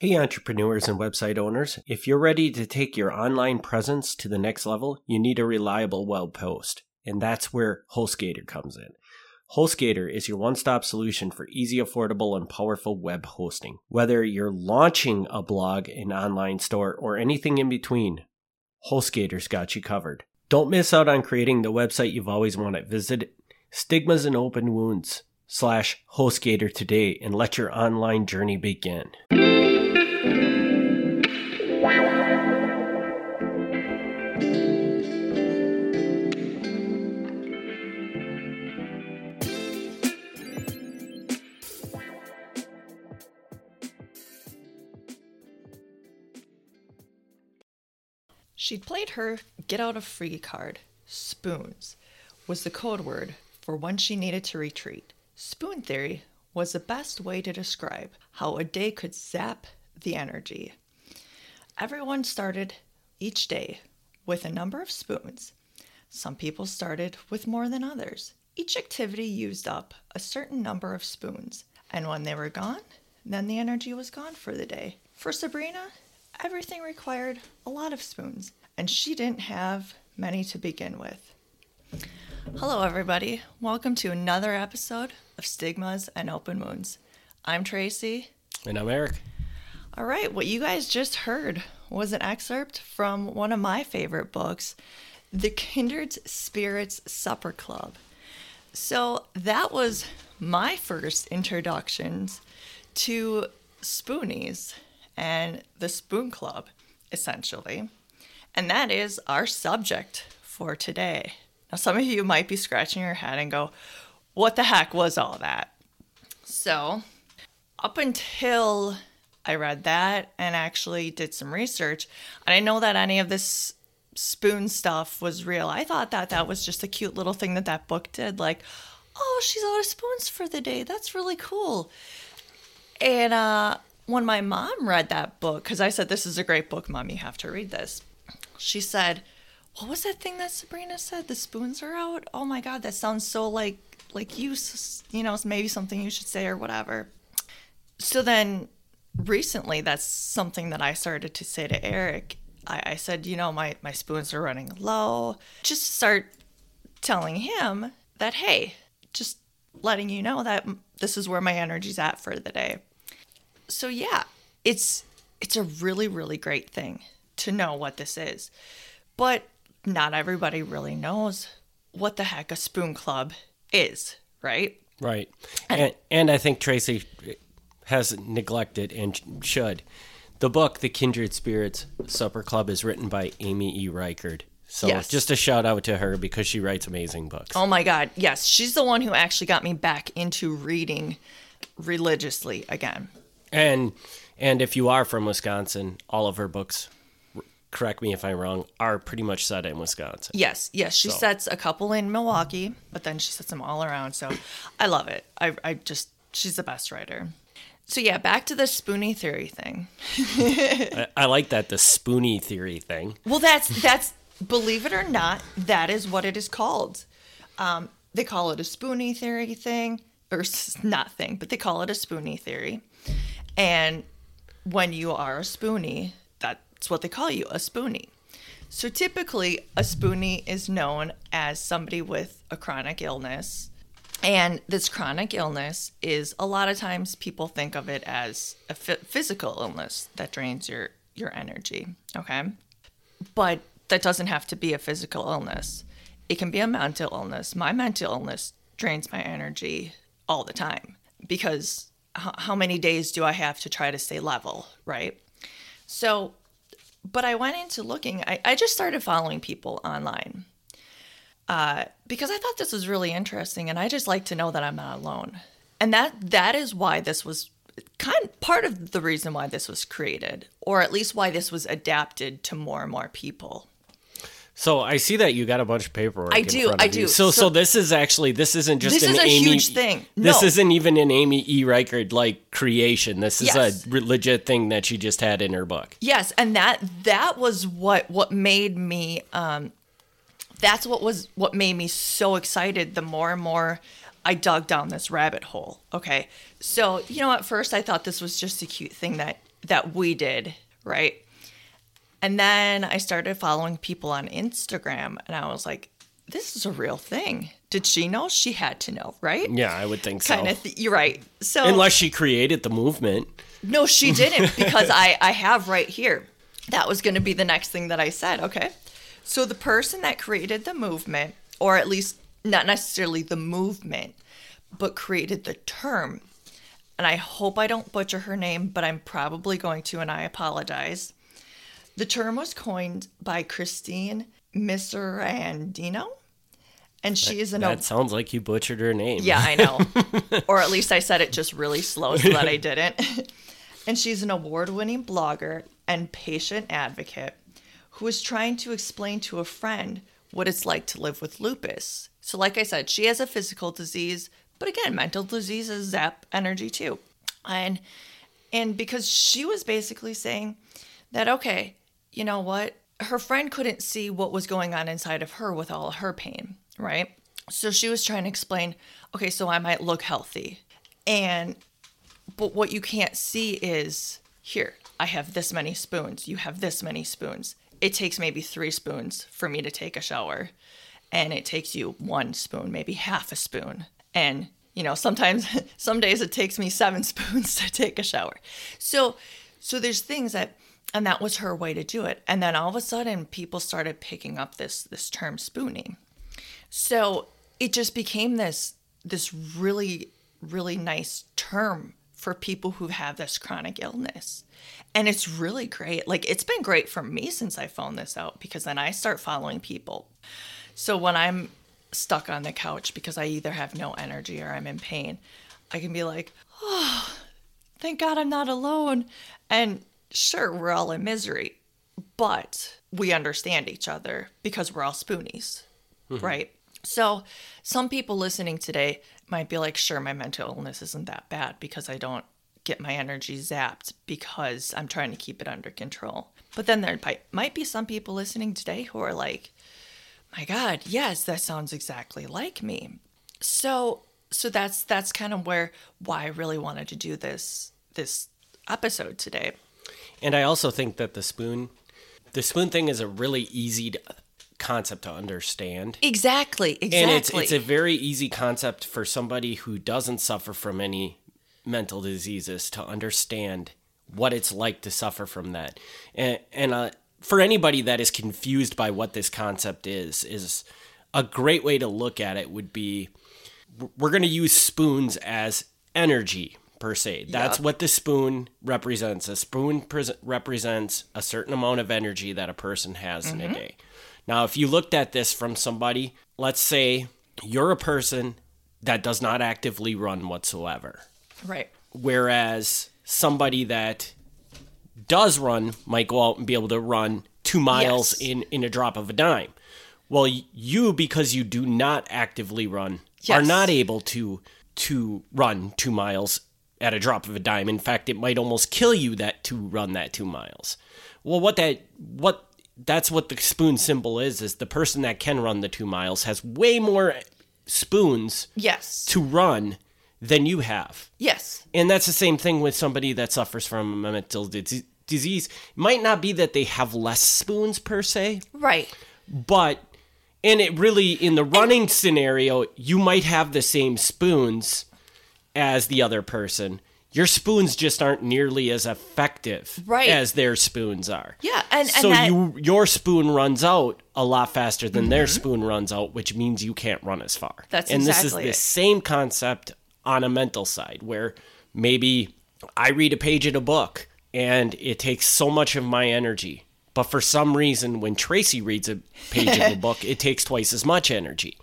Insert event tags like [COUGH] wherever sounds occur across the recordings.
Hey, entrepreneurs and website owners. If you're ready to take your online presence to the next level, you need a reliable web host. And that's where HostGator comes in. HostGator is your one stop solution for easy, affordable, and powerful web hosting. Whether you're launching a blog, an online store, or anything in between, HostGator's got you covered. Don't miss out on creating the website you've always wanted. Visit Stigmas and Open Wounds slash HostGator today and let your online journey begin. She'd played her get out of free card. Spoons was the code word for when she needed to retreat. Spoon theory was the best way to describe how a day could zap the energy. Everyone started each day with a number of spoons. Some people started with more than others. Each activity used up a certain number of spoons, and when they were gone, then the energy was gone for the day. For Sabrina, everything required a lot of spoons, and she didn't have many to begin with. Hello, everybody. Welcome to another episode of Stigmas and Open Wounds. I'm Tracy. And I'm Eric. All right, what you guys just heard was an excerpt from one of my favorite books, The Kindred Spirits Supper Club. So that was my first introductions to Spoonies and the Spoon Club, essentially. And that is our subject for today. Now, some of you might be scratching your head and go, what the heck was all that? So, up until I read that and actually did some research, I didn't know that any of this spoon stuff was real. I thought that that was just a cute little thing that that book did. Like, oh, she's out of spoons for the day. That's really cool. And uh, when my mom read that book, because I said, This is a great book, mom, you have to read this, she said, What was that thing that Sabrina said? The spoons are out? Oh my God, that sounds so like like you, you know, maybe something you should say or whatever. So then recently, that's something that I started to say to Eric. I, I said, You know, my, my spoons are running low. Just start telling him that, hey, just letting you know that mm, this is where my energy's at for the day so yeah, it's it's a really really great thing to know what this is. But not everybody really knows what the heck a spoon club is, right? Right. And, and I think Tracy has neglected and should. The book, The Kindred Spirits Supper Club, is written by Amy E. Reichert. So yes. just a shout out to her because she writes amazing books. Oh my God. Yes. She's the one who actually got me back into reading religiously again. And and if you are from Wisconsin, all of her books correct me if I'm wrong, are pretty much set in Wisconsin. Yes, yes. She so. sets a couple in Milwaukee, but then she sets them all around. So I love it. I, I just, she's the best writer. So yeah, back to the spoony theory thing. [LAUGHS] I, I, like that, the spoony theory thing. Well, that's, that's, believe it or not, that is what it is called. Um, they call it a spoony theory thing, or [LAUGHS] not thing, but they call it a spoony theory. And when you are a spoonie, that's what they call you, a spoonie. So typically, a spoonie is known as somebody with a chronic illness. And this chronic illness is a lot of times people think of it as a f- physical illness that drains your, your energy. Okay. But that doesn't have to be a physical illness, it can be a mental illness. My mental illness drains my energy all the time because how many days do I have to try to stay level, right? So, but I went into looking, I, I just started following people online uh, because I thought this was really interesting and I just like to know that I'm not alone. And that that is why this was kind of part of the reason why this was created, or at least why this was adapted to more and more people. So I see that you got a bunch of paperwork. I do. I do. So, so, so this is actually this isn't just this an is a Amy, huge thing. No. This isn't even an Amy E. Reichert like creation. This is yes. a legit thing that she just had in her book. Yes, and that that was what what made me. Um, that's what was what made me so excited. The more and more I dug down this rabbit hole. Okay, so you know, at first I thought this was just a cute thing that that we did, right? And then I started following people on Instagram and I was like, this is a real thing. Did she know? She had to know, right? Yeah, I would think so. Kind of. Th- you're right. So Unless she created the movement. no, she [LAUGHS] didn't because I I have right here. That was going to be the next thing that I said. Okay. So the person that created the movement, or at least not necessarily the movement, but created the term, and I hope I don't butcher her name, but I'm probably going to, and I apologize. The term was coined by Christine Miserandino, and she is an That sounds like you butchered her name. yeah, I know. [LAUGHS] or at least I said it just really slow so that I didn't. [LAUGHS] and she's an award winning blogger and patient advocate who is trying to explain to a friend what it's like to live with lupus. So, like I said, she has a physical disease, but again, mental diseases zap energy too. And and because she was basically saying that okay, you know what? Her friend couldn't see what was going on inside of her with all her pain, right? So she was trying to explain, okay, so I might look healthy. And but what you can't see is here, I have this many spoons, you have this many spoons. It takes maybe 3 spoons for me to take a shower, and it takes you one spoon, maybe half a spoon. And you know, sometimes [LAUGHS] some days it takes me 7 [LAUGHS] spoons to take a shower. So so there's things that and that was her way to do it. And then all of a sudden people started picking up this this term spooning. So it just became this this really really nice term for people who have this chronic illness. And it's really great. Like it's been great for me since I found this out because then I start following people. So when I'm stuck on the couch because I either have no energy or I'm in pain, I can be like, "Oh, thank God I'm not alone." And sure, we're all in misery, but we understand each other because we're all spoonies, mm-hmm. right? So, some people listening today might be like, sure, my mental illness isn't that bad because I don't get my energy zapped because I'm trying to keep it under control. But then there might, might be some people listening today who are like, my God, yes, that sounds exactly like me. So, so that's that's kind of where why I really wanted to do this this episode today. And I also think that the spoon, the spoon thing is a really easy to- concept to understand. Exactly, exactly. And it's it's a very easy concept for somebody who doesn't suffer from any mental diseases to understand what it's like to suffer from that. And and uh, for anybody that is confused by what this concept is, is a great way to look at it would be we're going to use spoons as energy per se. That's what the spoon represents. A spoon pres represents a certain amount of energy that a person has in a mm-hmm. day. Now, if you looked at this from somebody, let's say you're a person that does not actively run whatsoever, right. whereas somebody that does run might go out and be able to run two miles Yes. in in a drop of a dime. Well, you because you do not actively run are not able to to run two miles at a drop of a dime. In fact, it might almost kill you that to run that two miles. Well, what that what that's what the spoon symbol is is the person that can run the two miles has way more spoons Yes. to run than you have. yes. And that's the same thing with somebody that suffers from a mental dis- disease. It might not be that they have less spoons per se, Right. but and it really in the running scenario, you might have the same spoons as the other person. Your spoons just aren't nearly as effective Right. as their spoons are. Yeah, and- and so that- you your spoon runs out a lot faster than their Mm-hmm. spoon runs out, which means you can't run as far. That's exactly. and this is the it. same concept on a mental side where maybe I read a page in a book and it takes so much of my energy. But for some reason, when Tracy reads a page of a [LAUGHS] book, it takes twice as much energy.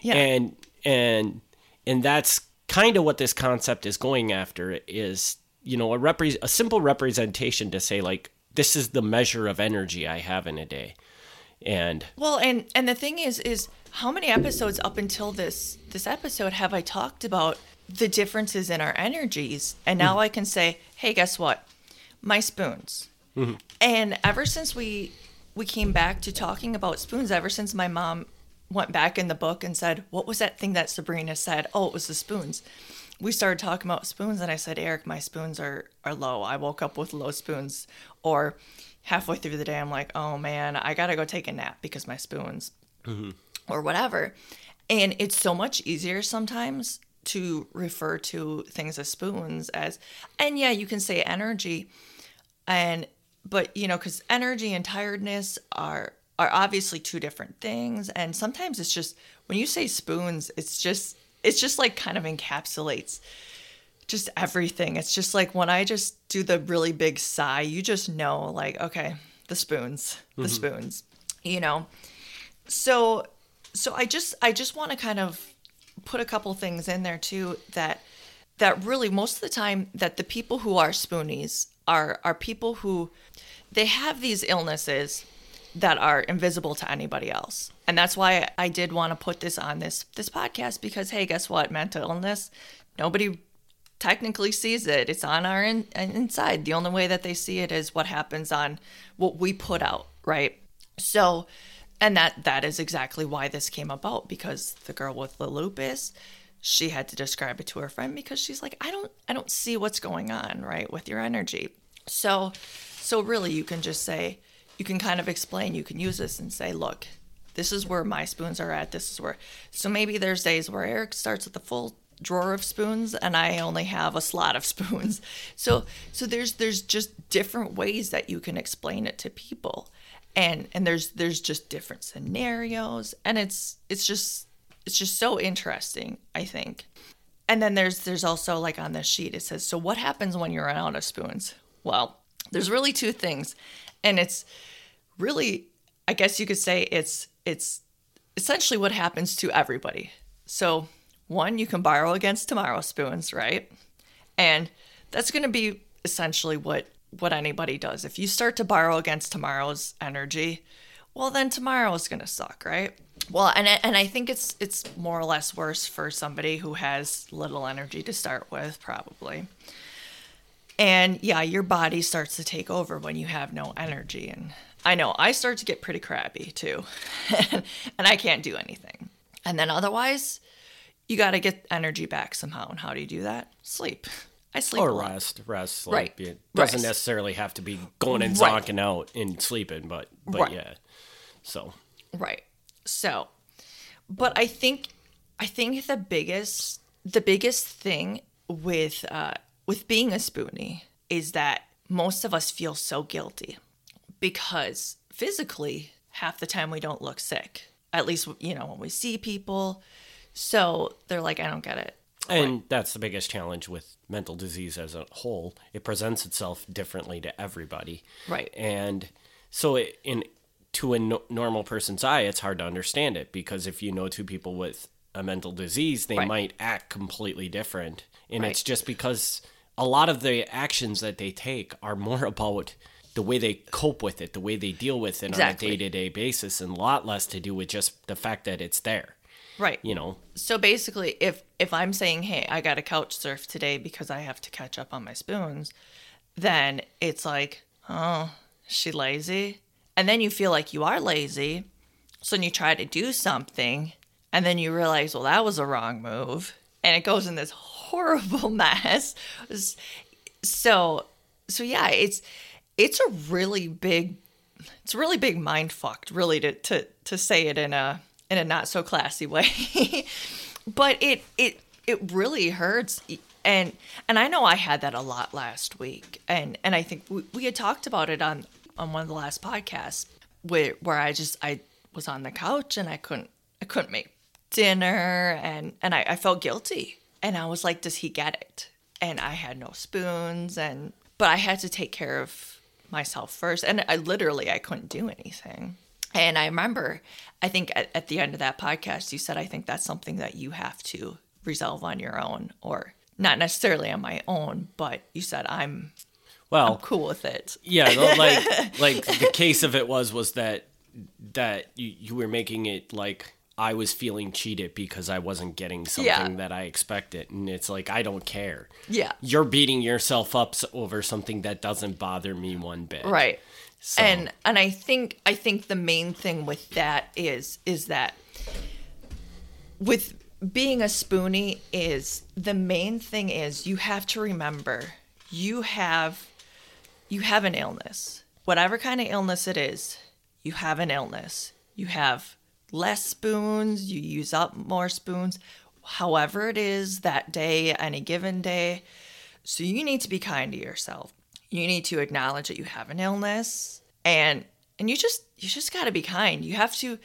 Yeah. And and and that's kind of what this concept is going after is, you know, a repre- a simple representation to say like this is the measure of energy I have in a day. And Well, and and the thing is, is how many episodes up until this this episode have I talked about the differences in our energies? And now mm-hmm. I can say, hey, guess what? My spoons. Mm-hmm. And ever since we we came back to talking about spoons, ever since my mom went back in the book and said, "What was that thing that Sabrina said?" Oh, it was the spoons. we started talking about spoons and I said, Eric, my spoons are, are low. I woke up with low spoons. Or halfway through the day, I'm like, oh man, I gotta go take a nap because my spoons, mm-hmm. or whatever. And it's so much easier sometimes to refer to things as spoons as, and yeah, you can say energy, and but you know, because energy and tiredness are are obviously two different things, and sometimes it's just when you say spoons, it's just it's just like kind of encapsulates just everything. It's just like when I just do the really big sigh, you just know, like, okay, the spoons, the mm-hmm. spoons, you know. So, so I just, I just want to kind of put a couple things in there too that, that really most of the time that the people who are spoonies are are people who they have these illnesses that are invisible to anybody else. And that's why I did want to put this on this this podcast because hey, guess what? Mental illness, nobody technically sees it. It's on our in, inside. The only way that they see it is what happens on what we put out, right? So, and that that is exactly why this came about because the girl with the lupus, she had to describe it to her friend because she's like, I don't I don't see what's going on, right, with your energy. So, so really you can just say you can kind of explain, you can use this and say, look, this is where my spoons are at. This is where. So maybe there's days where Eric starts with a full drawer of spoons and I only have a slot of [LAUGHS] spoons. So so there's there's just different ways that you can explain it to people. And and there's there's just different scenarios and it's it's just it's just so interesting, I think. And then there's there's also like on this sheet it says so what happens when you run out of spoons? Well, there's really two things. And it's really I guess you could say it's it's essentially what happens to everybody. So, one, you can borrow against tomorrow's spoons, right? And that's going to be essentially what what anybody does. If you start to borrow against tomorrow's energy, well then tomorrow is going to suck, right? Well, and I- and I think it's it's more or less worse for somebody who has little energy to start with, probably. And yeah, your body starts to take over when you have no energy. And I know I start to get pretty crabby too. [LAUGHS] and I can't do anything. And then otherwise, you got to get energy back somehow. And how do you do that? Sleep. I sleep. Or a lot. rest, rest. Right. It doesn't Rest. necessarily have to be going and Right. zonking out and sleeping, but but Right. yeah. So Right. So, but I think I think the biggest the biggest thing with uh, with being a spoonie is that most of us feel so guilty because physically half the time we don't look sick. At least you know when we see people. So they're like, I don't get it. And that's the biggest challenge with mental disease as a whole. It presents itself differently to everybody. Right. And so it, in to a no- normal person's eye, it's hard to understand it because if you know two people with a mental disease, they Right. might act completely different. And Right. it's just because a lot of the actions that they take are more [LAUGHS] about the way they cope with it, the way they deal with it Exactly. on a day-to-day basis and a lot less to do with just the fact that it's there. Right. You know, So basically, if if I'm saying, "Hey, I got to couch surf today because I have to catch up on my spoons," then it's like, "Oh, she lazy?" And then you feel like you are lazy, so then you try to do something, and then you realize, "Well, that was a wrong move," and it goes in this [LAUGHS] horrible mess. So, so yeah, it's it's a really big it's a really big mind fucked really to to to say it in a in a not so classy way. [LAUGHS] But it it it really hurts. And and i know i had that a lot last week. And and i think we, we had talked about it on on one of the last podcasts where where i just i was on the couch and i couldn't i couldn't make dinner and and i, I felt guilty. And i was like does he get it? And i had no spoons and but i had to take care of myself first and i literally i couldn't do anything. And i remember i think at, at the end of that podcast you said i think that's something that you have to resolve on your own or not necessarily on my own but you said i'm well, cool with it. Yeah, [LAUGHS] like like the case of it was was that that you, you were making it like I was feeling cheated because I wasn't getting something Yeah. that I expected, and it's like I don't care. yeah You're beating yourself up over something that doesn't bother me one bit. right So- and and i think i think the main thing with that is is that with being a spoonie is the main thing is you have to remember you have you have an illness. Whatever kind of illness it is, you have an illness. You have less spoons, you use up more spoons, however it is that day, any given day. So you need to be kind to yourself. You need to acknowledge that you have an illness and and you just you just got to be kind. You have to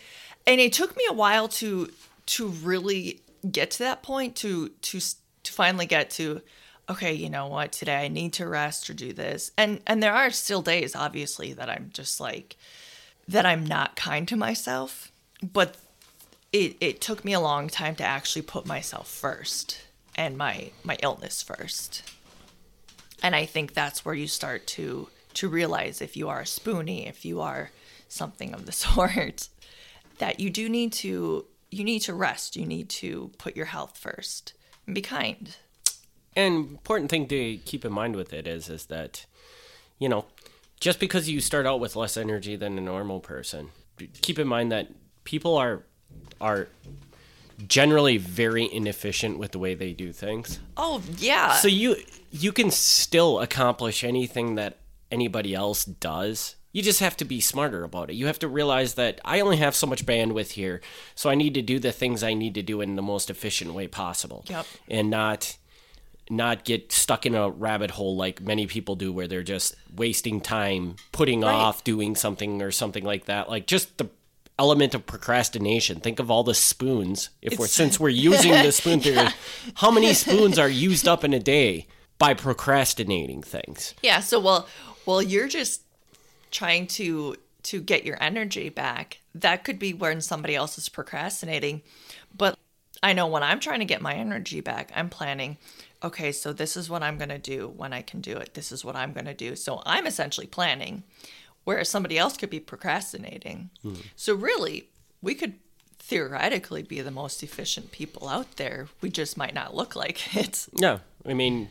and it took me a while to to really get to that point to to to finally get to okay, you know what, today I need to rest or do this. And and there are still days obviously that I'm just like that I'm not kind to myself, but it it took me a long time to actually put myself first and my my illness first. And I think that's where you start to to realize if you are a spoonie, if you are something of the [LAUGHS] sort, that you do need to you need to rest. You need to put your health first and be kind. And important thing to keep in mind with it is is that, you know, just because you start out with less energy than a normal person, keep in mind that people are are generally very inefficient with the way they do things. Oh yeah. So you you can still accomplish anything that anybody else does. You just have to be smarter about it. You have to realize that I only have so much bandwidth here, so I need to do the things I need to do in the most efficient way possible. Yep. And not not get stuck in a rabbit hole like many people do where they're just wasting time putting Right. off doing something or something like that. Like just the element of procrastination. Think of all the spoons. If we're since we're using the [LAUGHS] spoon theory, how many spoons are used up in a day by procrastinating things? Yeah, so well well you're just trying to to get your energy back. That could be when somebody else is procrastinating. But I know when I'm trying to get my energy back, I'm planning, okay, so this is what I'm going to do when I can do it. This is what I'm going to do. So I'm essentially planning whereas somebody else could be procrastinating. Hmm. So really, we could theoretically be the most efficient people out there. We just might not look like [LAUGHS] it. No, I mean,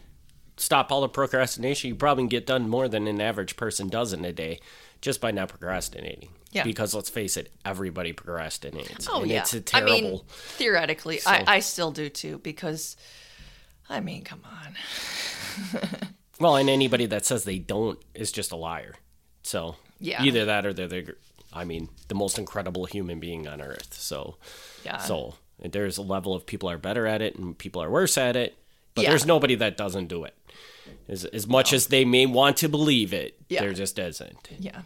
stop all the procrastination. You probably get done more than an average person does in a day just by not procrastinating. Yeah. Because let's face it, everybody procrastinates. Oh and yeah, it's a terrible. I mean, theoretically, So- I, I still do too because, I mean, come on. [LAUGHS] well, and anybody that says they don't is just a liar. So Yeah. either that or they're the, I mean, the most incredible human being on earth. So Yeah. so there's a level of people are better at it and people are worse at it, but Yeah. there's nobody that doesn't do it. As as much as they may want to believe it, Yeah. there just isn't. Yeah,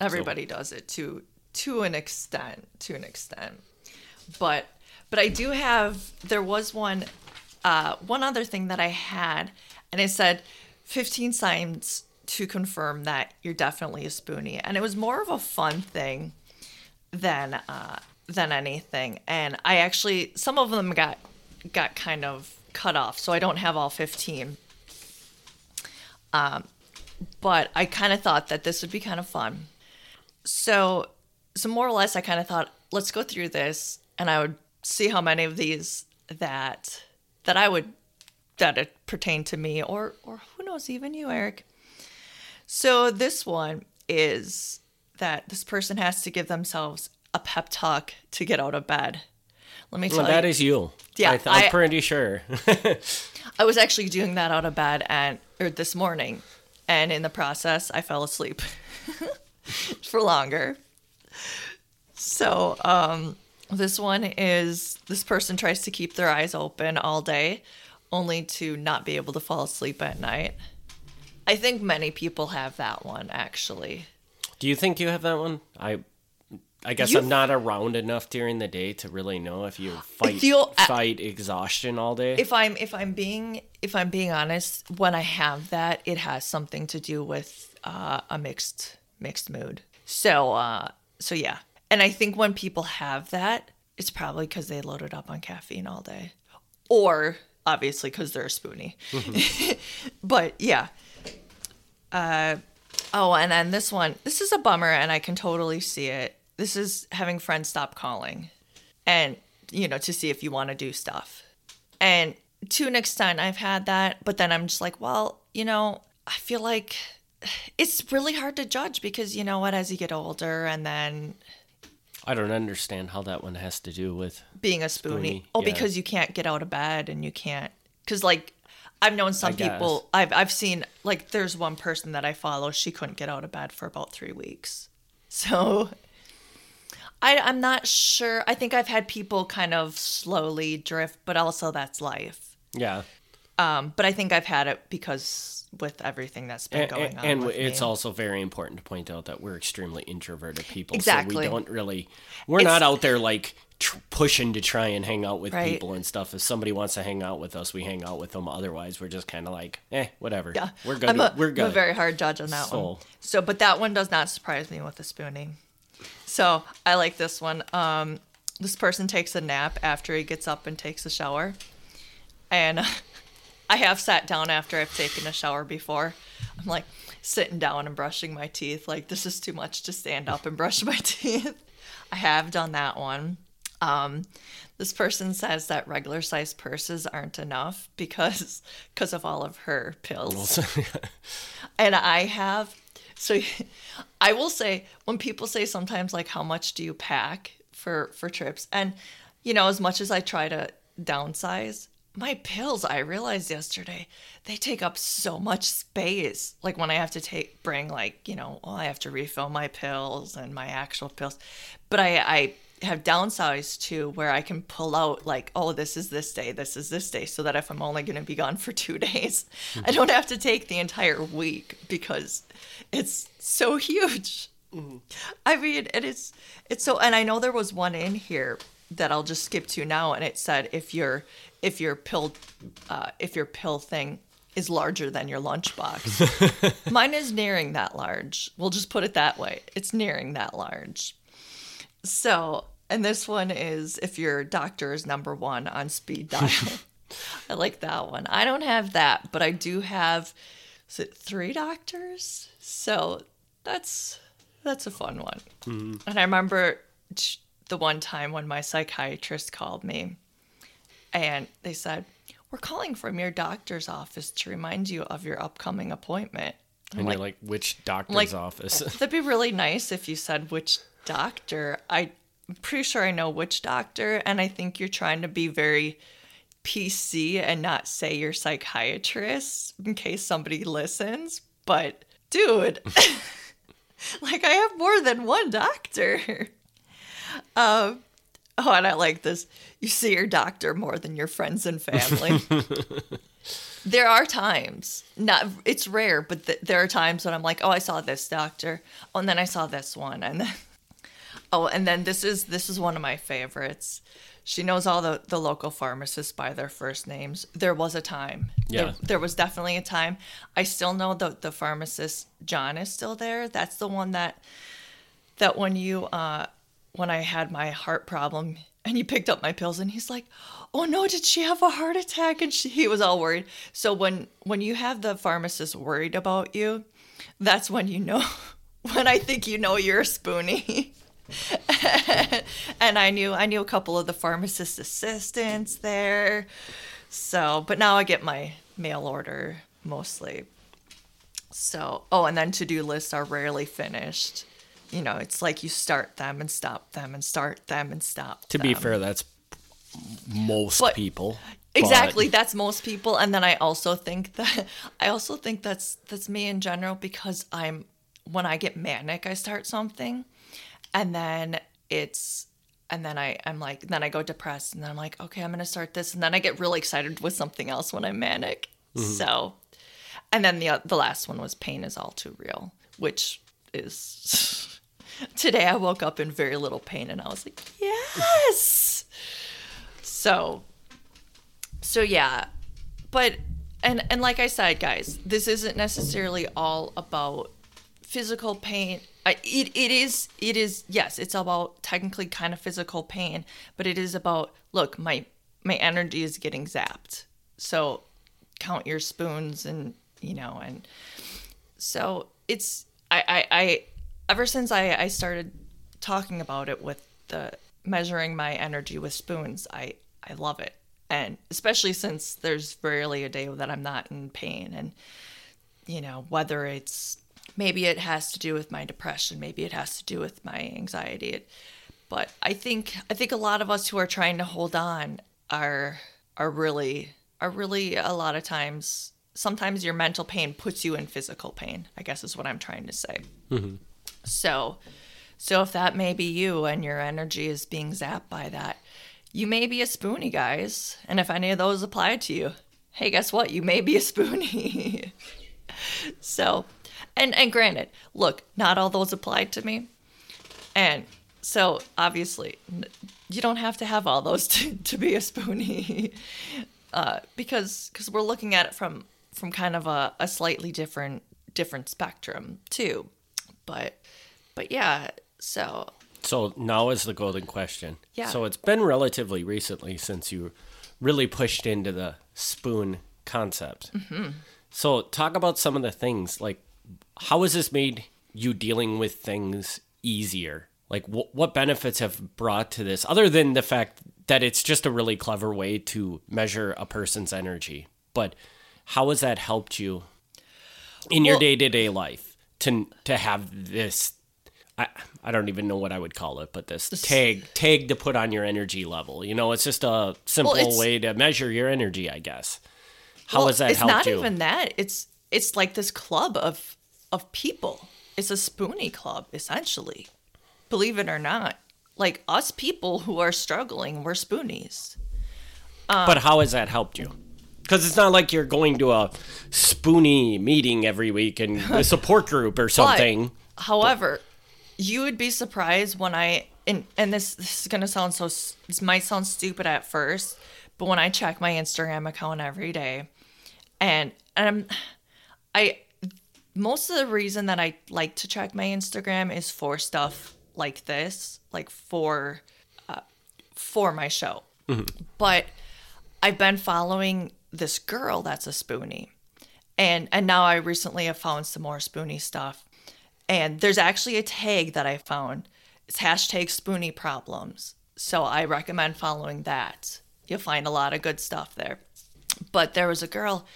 everybody does it to to an extent, to an extent. But but I do have. There was one uh, one other thing that I had, and it said 15 signs to confirm that you're definitely a spoonie, and it was more of a fun thing than uh, than anything. And I actually some of them got got kind of cut off, so I don't have all 15 Um, but I kind of thought that this would be kind of fun. So, so more or less, I kind of thought, let's go through this, and I would see how many of these that that I would that it pertained to me, or or who knows, even you, Eric. So this one is that this person has to give themselves a pep talk to get out of bed. Let me tell Well, you, that is you. Yeah, I I- pretty sure. [LAUGHS] I was actually doing that out of bed and or this morning, and in the process, I fell asleep [LAUGHS] for longer. So, um, this one is this person tries to keep their eyes open all day, only to not be able to fall asleep at night. I think many people have that one actually. Do you think you have that one? I I guess You've- I'm not around enough during the day to really know if you fight feel- I- fight exhaustion all day. If I'm if I'm being if I'm being honest, when I have that, it has something to do with uh, a mixed mixed mood. So uh, so yeah, and I think when people have that, it's probably because they loaded up on caffeine all day, or obviously because they're a spoonie. [LAUGHS] but yeah. Uh, oh, and then this one, this is a bummer, and I can totally see it. This is having friends stop calling, and you know to see if you want to do stuff. And to an extent, I've had that, but then I'm just like, well, you know, I feel like it's really hard to judge because you know what, as you get older, and then I don't understand how that one has to do with. being a spoonie. Spoonie, Oh, yeah. because you can't get out of bed and you can't because like I've known some I guess. people I've I've seen like there's one person that I follow, she couldn't get out of bed for about three weeks. [LAUGHS] So I I'm not sure. I think I've had people kind of slowly drift, but also that's life. Yeah. Um, but I think I've had it because with everything that's been going and, on. and it's me. also very important to point out that we're extremely introverted people. So Exactly. we don't really, we're It's- not out there like tr- pushing to try and hang out with Right. people and stuff. If somebody wants to hang out with us, we hang out with them. Otherwise, we're just kind of like, eh, whatever. Yeah, We're good. I'm a, we're I'm good. a very hard judge on that one. So- So, but that one does not surprise me with the spooning. So I like this one. Um, this person takes a nap after he gets up and takes a shower, and [LAUGHS] I have sat down after I've taken a shower before. I'm like sitting down and brushing my teeth. Like this is too much to stand up and brush my [LAUGHS] teeth. I have done that one. Um, this person says that regular sized purses aren't enough because because of all of her pills. and I have so [LAUGHS] I will say when people say sometimes like how much do you pack for for trips? And you know as much as I try to downsize my pills I realized yesterday they take up so much space. Like when I have to take bring like you know well, I have to refill my pills and my actual pills. But I I have downsized to where I can pull out like, oh, this is this day, this is this day, so that if I'm only going to be gone for two [LAUGHS] days, I don't have to take the entire week because it's so huge. I mean, it is. It's so, and I know there was one in here that I'll just skip to now, and it said if your if your pill uh, if your pill thing is larger than your lunchbox. [LAUGHS] Mine is nearing that large. We'll just put it that way. It's nearing that large. So, and this one is if your doctor is number one on speed dial. [LAUGHS] I like that one. I don't have that, but I do have is it three doctors? So that's that's a fun one. Mm-hmm. And I remember the one time when my psychiatrist called me and they said, We're calling from your doctor's office to remind you of your upcoming appointment. and you're like, which doctor's like- office? That'd be really nice if you said which doctor. I'm pretty sure I know which doctor, and I think you're trying to be very PC and not say you're psychiatrist in case somebody listens. But dude, [LAUGHS] like I have more than one doctor. [LAUGHS] Um, oh, and I like this. You see your doctor more than your friends and family. [LAUGHS] there are times not it's rare but th- there are times when i'm like oh i saw this doctor oh and then i saw this one and then oh and then this is this is one of my favorites she knows all the, the local pharmacists by their first names there was a time Yeah. there, there was definitely a time i still know the, the pharmacist john is still there that's the one that that when you uh when I had my heart problem and he picked up my pills and he's like, "Oh no, did she have a heart attack?" and she, he was all worried. So when when you have the pharmacist worried about you, that's when you know [LAUGHS] when I think you know you're a spoonie. [LAUGHS] [LAUGHS] and I knew I knew a couple of the pharmacist assistants there. So, but now I get my mail order mostly. So, oh, and then to-do lists are rarely finished. You know, it's like you start them and stop them and start them and stop. to be fair, that's most But- people. Exactly, but- that's most people and then I also think [LAUGHS] that I also think that's that's me in general because I'm when I get manic I start something and then it's and then I I'm like then I go depressed and then I'm like okay I'm to start this and then I get really excited with something else when I'm manic. Mm-hmm. So and then the uh, the last one was pain is all too real, which is [LAUGHS] today I woke up in very little pain and I was like, "Yes." so so yeah. But and and like I said, guys, this isn't necessarily all about physical pain. I, it, it is it is yes, it's about technically kind of physical pain, but it is about look, my my energy is getting zapped. So count your spoons and you know and so it's I, I, I ever since I, I started talking about it with the measuring my energy with spoons, I, I love it. And especially since there's rarely a day that I'm not in pain and you know, whether it's maybe it has to do with my depression, maybe it has to do with my anxiety. It, But I think I think a lot of us who are trying to hold on are are really are really a lot of times sometimes your mental pain puts you in physical pain. I guess is what I'm trying to say. Mm-hmm. So so if that may be you and your energy is being zapped by that, you may be a spoonie, guys. And if any of those apply to you, hey, guess what? You may be a spoonie. [LAUGHS] so, and and granted, look, not all those applied to me. And so obviously, you don't have to have all those [LAUGHS] to, to be a spoonie, [LAUGHS] uh, because because we're looking at it from from kind of a, a slightly different different spectrum too. But but yeah, so So now is the golden question. Yeah. So it's been relatively recently since you really pushed into the spoon concept. Mm-hmm. So talk about some of the things. Like, how has this made you dealing with things easier? Like, wh- what benefits have brought to this, other than the fact that it's just a really clever way to measure a person's energy? But how has that helped you in your day to day life to to have this I, I don't even know what I would call it, but this tag tag to put on your energy level. You know, it's just a simple it's- way to measure your energy, I guess. How Well, has that it's not even that. It's it's like this club of of people. It's a spoonie club, essentially. Believe it or not. Like us people who are struggling, we're spoonies. Um, but how has that helped you? Because it's not like you're going to a spoony meeting every week and a [LAUGHS] support group or something. But, however, you would be surprised when I and and this this is gonna sound so this might sound stupid at first, but when I check my Instagram account every day, and and I'm, I most of the reason that I like to check my Instagram is for stuff like this, like for uh, for my show. But I've been following this girl that's a spoonie. And and now I recently have found some more spoonie stuff. And there's actually a tag that I found. It's hashtag spoonie problems. So I recommend following that. You'll find a lot of good stuff there. But there was a girl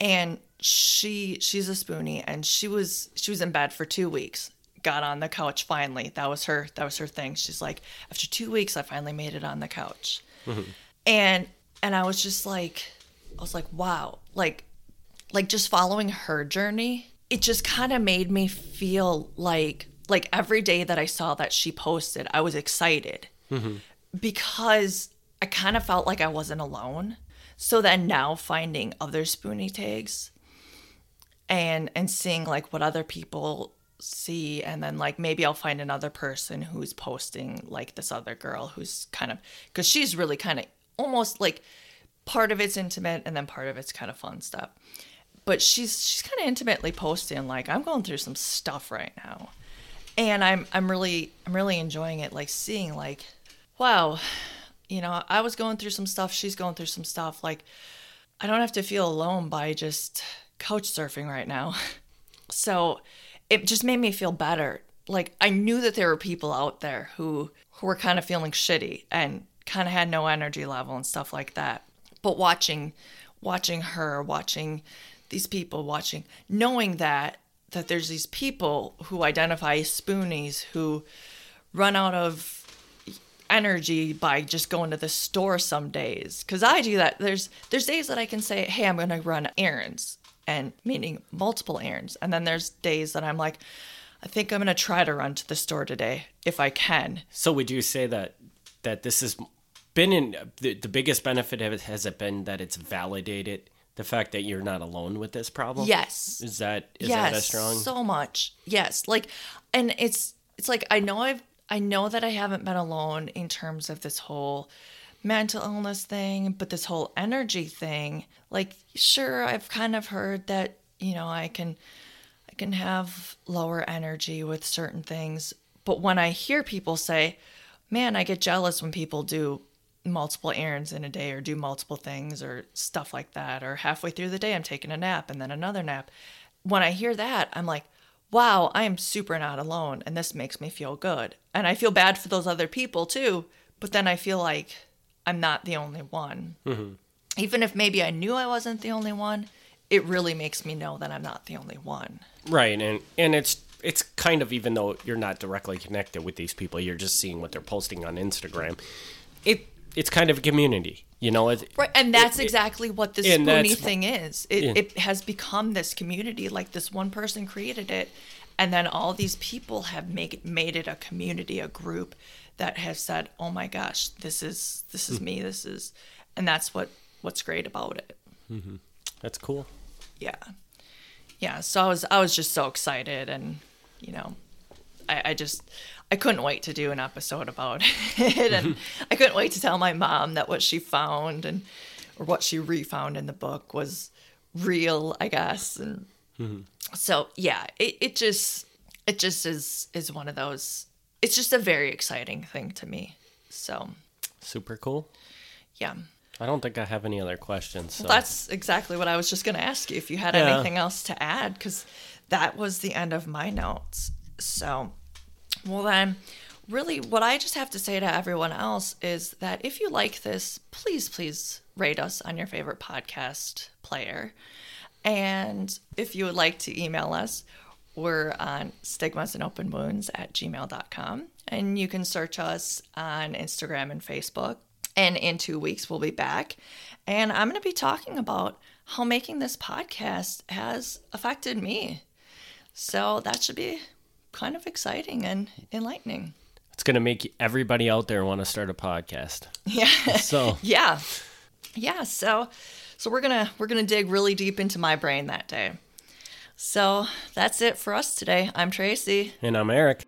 and she she's a spoonie and she was she was in bed for two weeks. Got on the couch finally. That was her that was her thing. She's like, after two weeks I finally made it on the couch mm-hmm. and and I was just like I was like wow like like just following her journey it just kind of made me feel like like every day that I saw that she posted I was excited mm-hmm. because I kind of felt like I wasn't alone so then now finding other spoonie tags and and seeing like what other people see and then like maybe I'll find another person who's posting like this other girl who's kind of cuz she's really kind of almost like part of it's intimate and then part of it's kind of fun stuff. But she's she's kind of intimately posting like I'm going through some stuff right now. And I'm I'm really I'm really enjoying it like seeing like wow, you know, I was going through some stuff, she's going through some stuff like I don't have to feel alone by just couch surfing right now. [LAUGHS] So it just made me feel better. Like I knew that there were people out there who who were kind of feeling shitty and kind of had no energy level and stuff like that. But watching watching her, watching these people, watching knowing that that there's these people who identify as spoonies who run out of energy by just going to the store some days because i do that there's there's days that i can say hey i'm gonna run errands and meaning multiple errands and then there's days that i'm like i think i'm gonna try to run to the store today if i can So would you say that that this has been in the, the biggest benefit of it has it been that it's validated the fact that you're not alone with this problem? yes Is that is yes that strong? so much yes like and it's it's like i know i've i know that i haven't been alone in terms of this whole mental illness thing but this whole energy thing like sure i've kind of heard that you know i can i can have lower energy with certain things but when i hear people say man i get jealous when people do multiple errands in a day or do multiple things or stuff like that or halfway through the day i'm taking a nap and then another nap. When i hear that i'm like wow i am super not alone and this makes me feel good. And i feel bad for those other people too but then i feel like i'm not the only one mm-hmm. even if maybe i knew i wasn't the only one it really makes me know that i'm not the only one Right, and and it's it's kind of even though you're not directly connected with these people, you're just seeing what they're posting on Instagram. It it's kind of a community, you know. It, Right, and that's it- it- exactly what this spoony thing is. It, Yeah. it has become this community. Like this one person created it, and then all these people have make made it a community, a group that have said, "Oh my gosh, this is this is hmm. me. This is," and that's what what's great about it. Mm-hmm. That's cool. Yeah, yeah. So I was I was just so excited, and you know, I, I just I couldn't wait to do an episode about [LAUGHS] it, and mm-hmm. I couldn't wait to tell my mom that what she found and or what she refound in the book was real, I guess, and mm-hmm. so yeah, it, it just it just is is one of those. It's just a very exciting thing to me. So Super cool. yeah. I don't think I have any other questions. So. That's exactly what I was just going to ask you if you had Yeah. anything else to add, because that was the end of my notes. So, well, then, really, what I just have to say to everyone else is that if you like this, please, please rate us on your favorite podcast player. And if you would like to email us, we're on stigmas and open wounds at gmail.com. And you can search us on Instagram and Facebook. And in two weeks, we'll be back. And I'm going to be talking about how making this podcast has affected me. So that should be kind of exciting and enlightening. it's gonna make everybody out there want to start a podcast. Yeah. [LAUGHS] So [LAUGHS] yeah. Yeah, so so we're going to we're going to dig really deep into my brain that day. So, that's it for us today. I'm Tracy. and I'm Eric.